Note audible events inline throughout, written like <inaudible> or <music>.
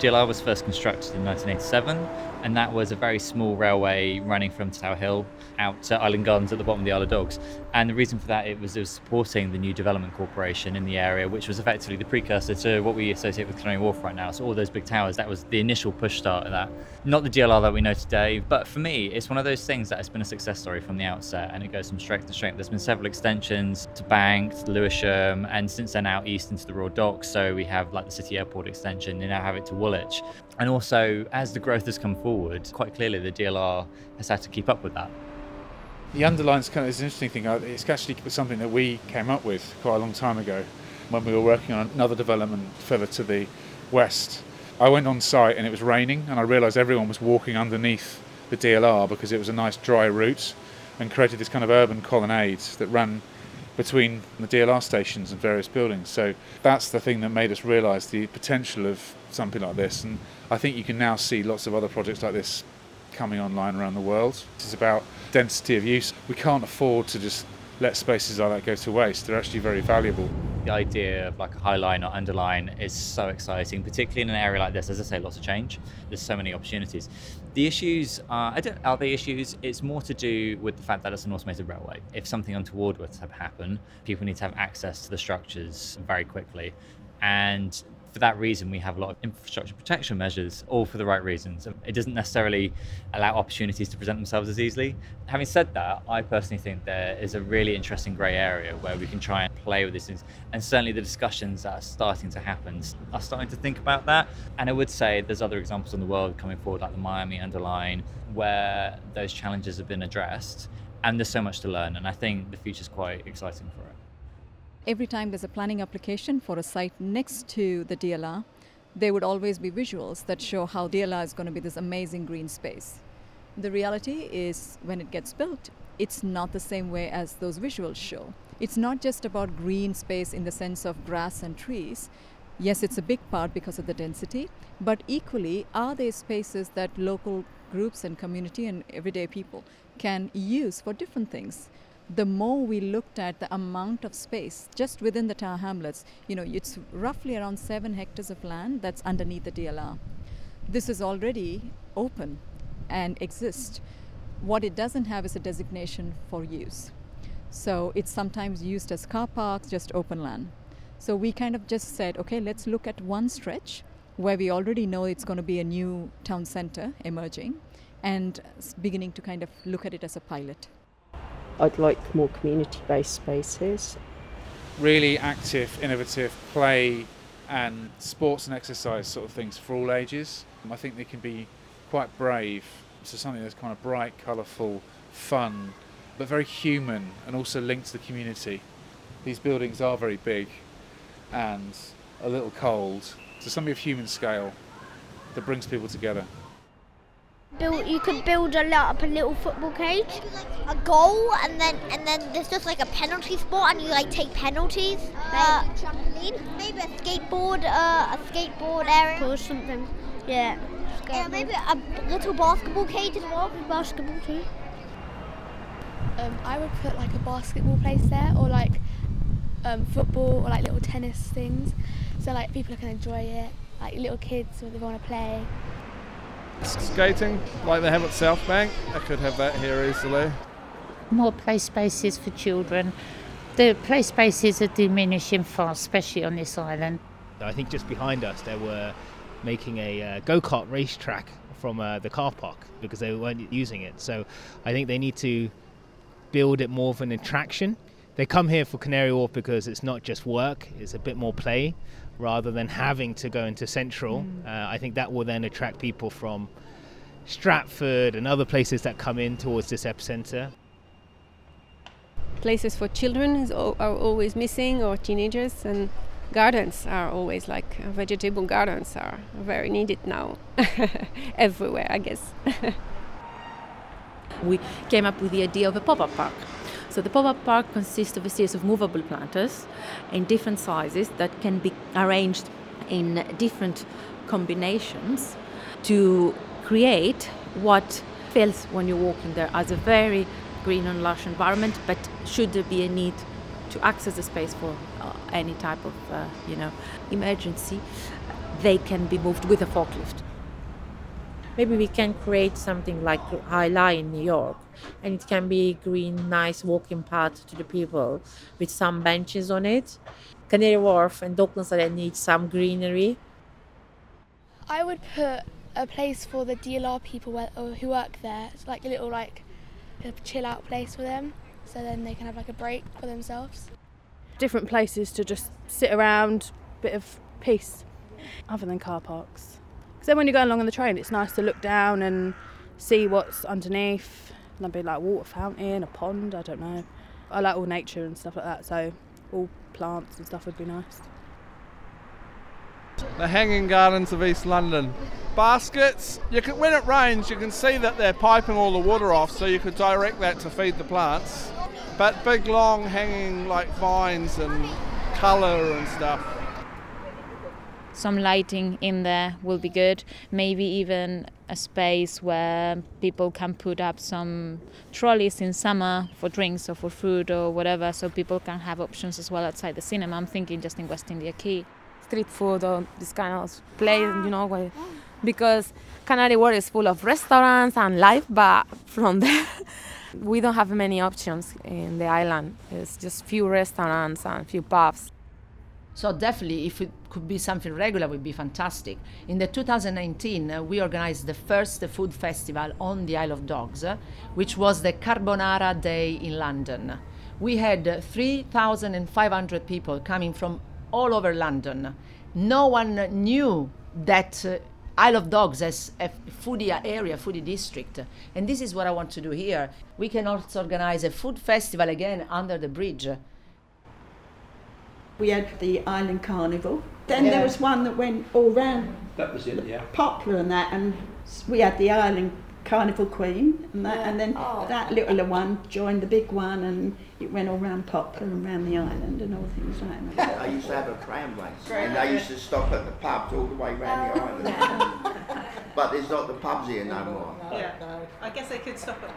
DLR was first constructed in 1987, and that was a very small railway running from Tower Hill out to Island Gardens at the bottom of the Isle of Dogs. And the reason for that it was it was supporting the new development corporation in the area, which was effectively the precursor to what we associate with Canary Wharf right now. So all those big towers, that was the initial push start of that. Not the DLR that we know today, but for me, it's one of those things that has been a success story from the outset, and it goes from strength to strength. There's been several extensions to Bank, to Lewisham, and since then out east into the Royal Docks. So we have like the City Airport extension. They now have it to Woolwich, and also as the growth has come forward, quite clearly the DLR has had to keep up with that. The underline's kind of is an interesting thing. Uh, it's actually something that we came up with quite a long time ago when we were working on another development further to the west. I went on site and it was raining, and I realised everyone was walking underneath the DLR because it was a nice dry route and created this kind of urban colonnade that ran between the DLR stations and various buildings. So that's the thing that made us realise the potential of something like this. And I think you can now see lots of other projects like this coming online around the world. It's about density of use. We can't afford to just let spaces like that go to waste. They're actually very valuable. The idea of like a high line or underline is so exciting, particularly in an area like this. As I say, lots of change. There's so many opportunities. The issues are, I don't, are the issues? It's more to do with the fact that it's an automated railway. If something untoward were to happen, people need to have access to the structures very quickly. And for that reason, we have a lot of infrastructure protection measures, all for the right reasons. It doesn't necessarily allow opportunities to present themselves as easily. Having said that, I personally think there is a really interesting grey area where we can try and play with these things. And certainly the discussions that are starting to happen are starting to think about that. And I would say there's other examples in the world coming forward, like the Miami Underline, where those challenges have been addressed. And there's so much to learn. And I think the future is quite exciting for it. Every time there's a planning application for a site next to the DLR, there would always be visuals that show how DLR is going to be this amazing green space. The reality is, when it gets built, it's not the same way as those visuals show. It's not just about green space in the sense of grass and trees. Yes, it's a big part because of the density, but equally, are there spaces that local groups and community and everyday people can use for different things? The more we looked at the amount of space just within the Tower Hamlets, you know, it's roughly around seven hectares of land that's underneath the DLR. This is already open and exists. What it doesn't have is a designation for use. So it's sometimes used as car parks, just open land. So we kind of just said, okay, let's look at one stretch where we already know it's going to be a new town center emerging and beginning to kind of look at it as a pilot. I'd like more community based spaces. Really active, innovative play and sports and exercise sort of things for all ages. I think they can be quite brave. So something that's kind of bright, colourful, fun, but very human and also linked to the community. These buildings are very big and a little cold. So something of human scale that brings people together build you could build a lot up a little football cage. A goal and then and then there's just like a penalty spot and you like take penalties uh, trampoline maybe a skateboard uh, a skateboard area. Or something. Yeah yeah maybe a little basketball cage as well. Basketball too. Um, I would put like a basketball place there or like um, football or like little tennis things so like people can enjoy it like little kids when they want to play Skating, like they have at South Bank, I could have that here easily. More play spaces for children. The play spaces are diminishing fast, especially on this island. I think just behind us they were making a uh, go kart racetrack from uh, the car park because they weren't using it. So I think they need to build it more of an attraction. They come here for Canary Wharf because it's not just work, it's a bit more play rather than having to go into Central. Mm. Uh, I think that will then attract people from Stratford and other places that come in towards this epicenter. Places for children are always missing, or teenagers, and gardens are always like uh, vegetable gardens are very needed now <laughs> everywhere, I guess. <laughs> we came up with the idea of a pop up park so the pop-up park consists of a series of movable planters in different sizes that can be arranged in different combinations to create what feels when you're walking there as a very green and lush environment, but should there be a need to access the space for uh, any type of uh, you know emergency, they can be moved with a forklift. Maybe we can create something like High Line in New York, and it can be green, nice walking path to the people with some benches on it. Canary Wharf and Docklands that need some greenery. I would put a place for the DLR people where, or who work there. It's like a little like a chill out place for them, so then they can have like a break for themselves. Different places to just sit around, bit of peace, other than car parks. Then when you're going along on the train, it's nice to look down and see what's underneath. There'll be like water fountain, a pond, I don't know. I like all nature and stuff like that, so all plants and stuff would be nice. The hanging gardens of East London. Baskets, you can, when it rains, you can see that they're piping all the water off, so you could direct that to feed the plants. But big, long, hanging like vines and colour and stuff some lighting in there will be good. Maybe even a space where people can put up some trolleys in summer for drinks or for food or whatever, so people can have options as well outside the cinema. I'm thinking just in West India Quay. Street food or this kind of place, you know, because Canary Wharf is full of restaurants and life, but from there. <laughs> we don't have many options in the island. It's just few restaurants and few pubs. So definitely, if it could be something regular, would be fantastic. In the 2019, uh, we organized the first food festival on the Isle of Dogs, uh, which was the Carbonara Day in London. We had uh, 3,500 people coming from all over London. No one knew that uh, Isle of Dogs as a foodie area, foodie district. And this is what I want to do here. We can also organize a food festival again under the bridge we had the Island Carnival. Then yeah. there was one that went all round. That was it, yeah. Poplar and that, and we had the Island Carnival Queen, and that, yeah. and then oh. that little one joined the big one, and it went all round Poplar and round the island and all things like that. <laughs> I used to have a tram race, and they used to stop at the pubs all the way round the oh, island. but there's not the pubs here no more. Yeah, no. I guess they could stop at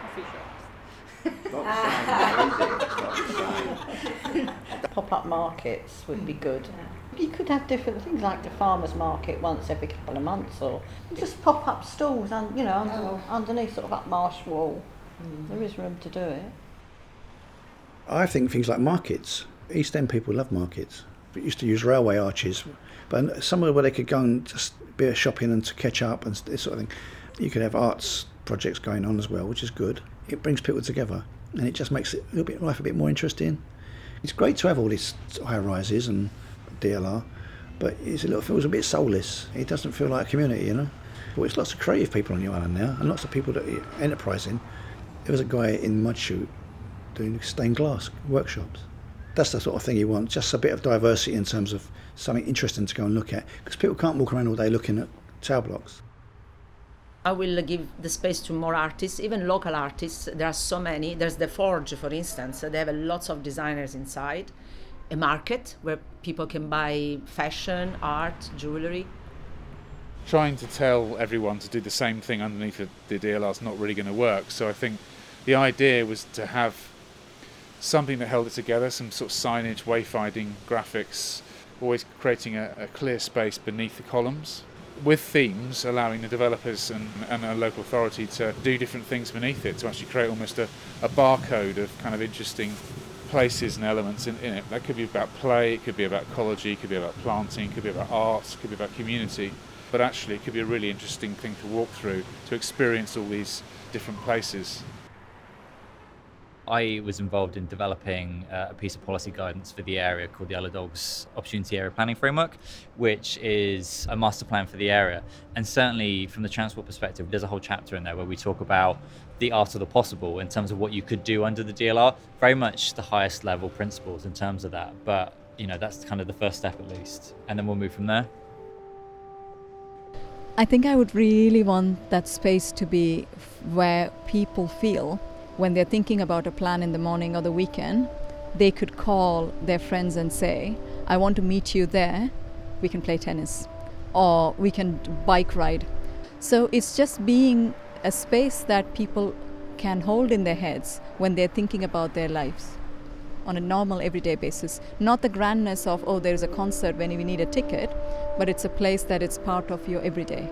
coffee shops. <laughs> Pop-up markets would be good. You could have different things like the farmers market once every couple of months, or just pop-up stalls, and you know, under, oh. underneath sort of that Marsh Wall. Mm. There is room to do it. I think things like markets. East End people love markets. We used to use railway arches, but somewhere where they could go and just be a shopping and to catch up and this sort of thing. You could have arts projects going on as well, which is good it brings people together and it just makes it a little bit life a bit more interesting. It's great to have all these high rises and DLR, but little feels a bit soulless. It doesn't feel like a community, you know. But it's lots of creative people on the island now, and lots of people that are enterprising. There was a guy in Mudchute doing stained glass workshops. That's the sort of thing you want, just a bit of diversity in terms of something interesting to go and look at, because people can't walk around all day looking at tower blocks. I will give the space to more artists, even local artists. There are so many. There's the Forge, for instance. They have lots of designers inside. A market where people can buy fashion, art, jewellery. Trying to tell everyone to do the same thing underneath the DLR is not really going to work. So I think the idea was to have something that held it together, some sort of signage, wayfinding, graphics, always creating a, a clear space beneath the columns with themes, allowing the developers and, and a local authority to do different things beneath it to actually create almost a, a barcode of kind of interesting places and elements in, in, it. That could be about play, it could be about ecology, it could be about planting, it could be about art, it could be about community. But actually, it could be a really interesting thing to walk through to experience all these different places. I was involved in developing uh, a piece of policy guidance for the area called the of Dogs Opportunity Area Planning Framework, which is a master plan for the area. And certainly, from the transport perspective, there's a whole chapter in there where we talk about the art of the possible in terms of what you could do under the DLR. Very much the highest level principles in terms of that. But, you know, that's kind of the first step at least. And then we'll move from there. I think I would really want that space to be where people feel when they're thinking about a plan in the morning or the weekend, they could call their friends and say, I want to meet you there. We can play tennis or we can bike ride. So it's just being a space that people can hold in their heads when they're thinking about their lives. on a normal everyday basis. Not the grandness of, oh, there's a concert when we need a ticket, but it's a place that it's part of your everyday.